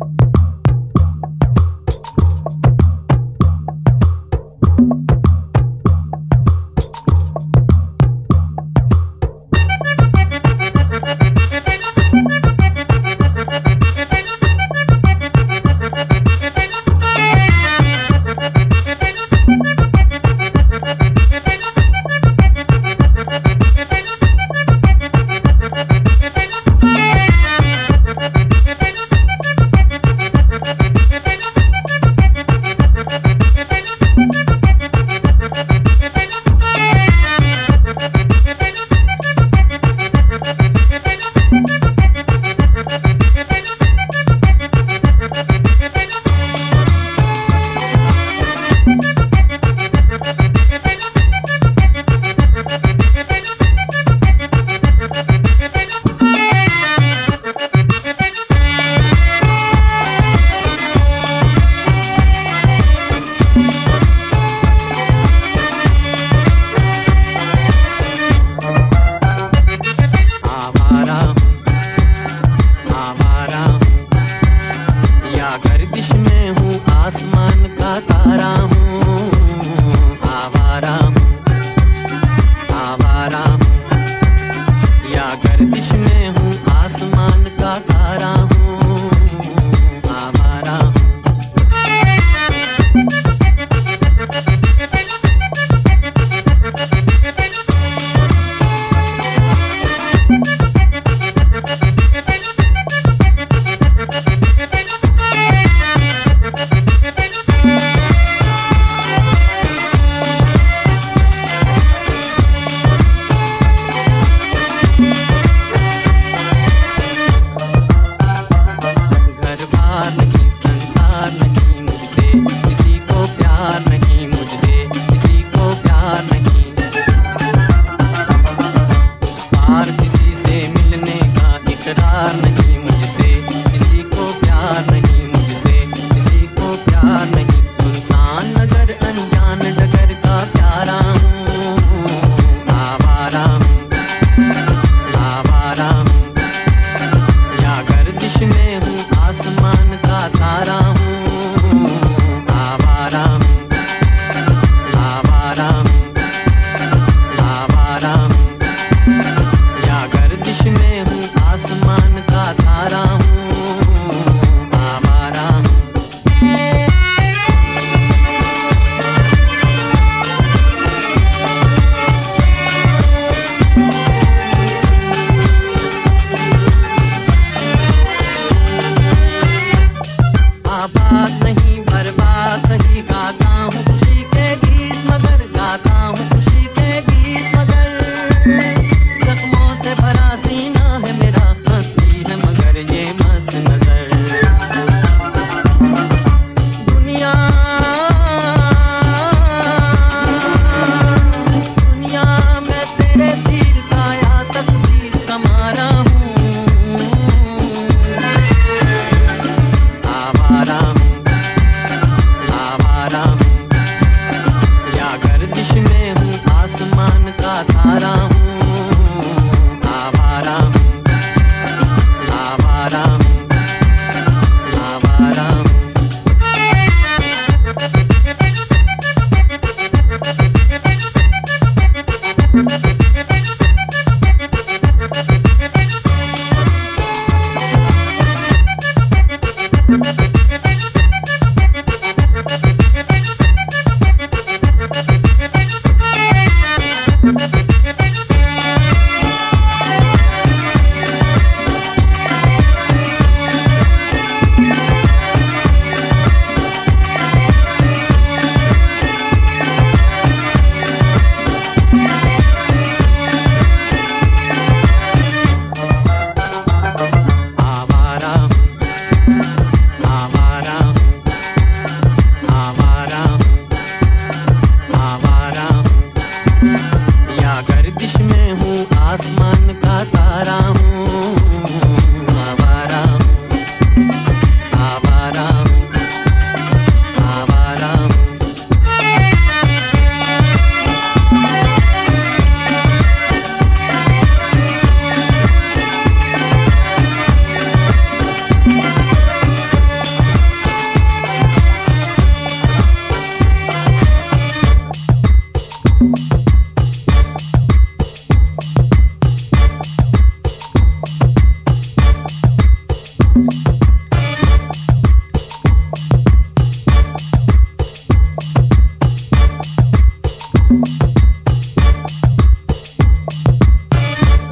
you इकरार नहीं मुझसे किसी को प्यार नहीं।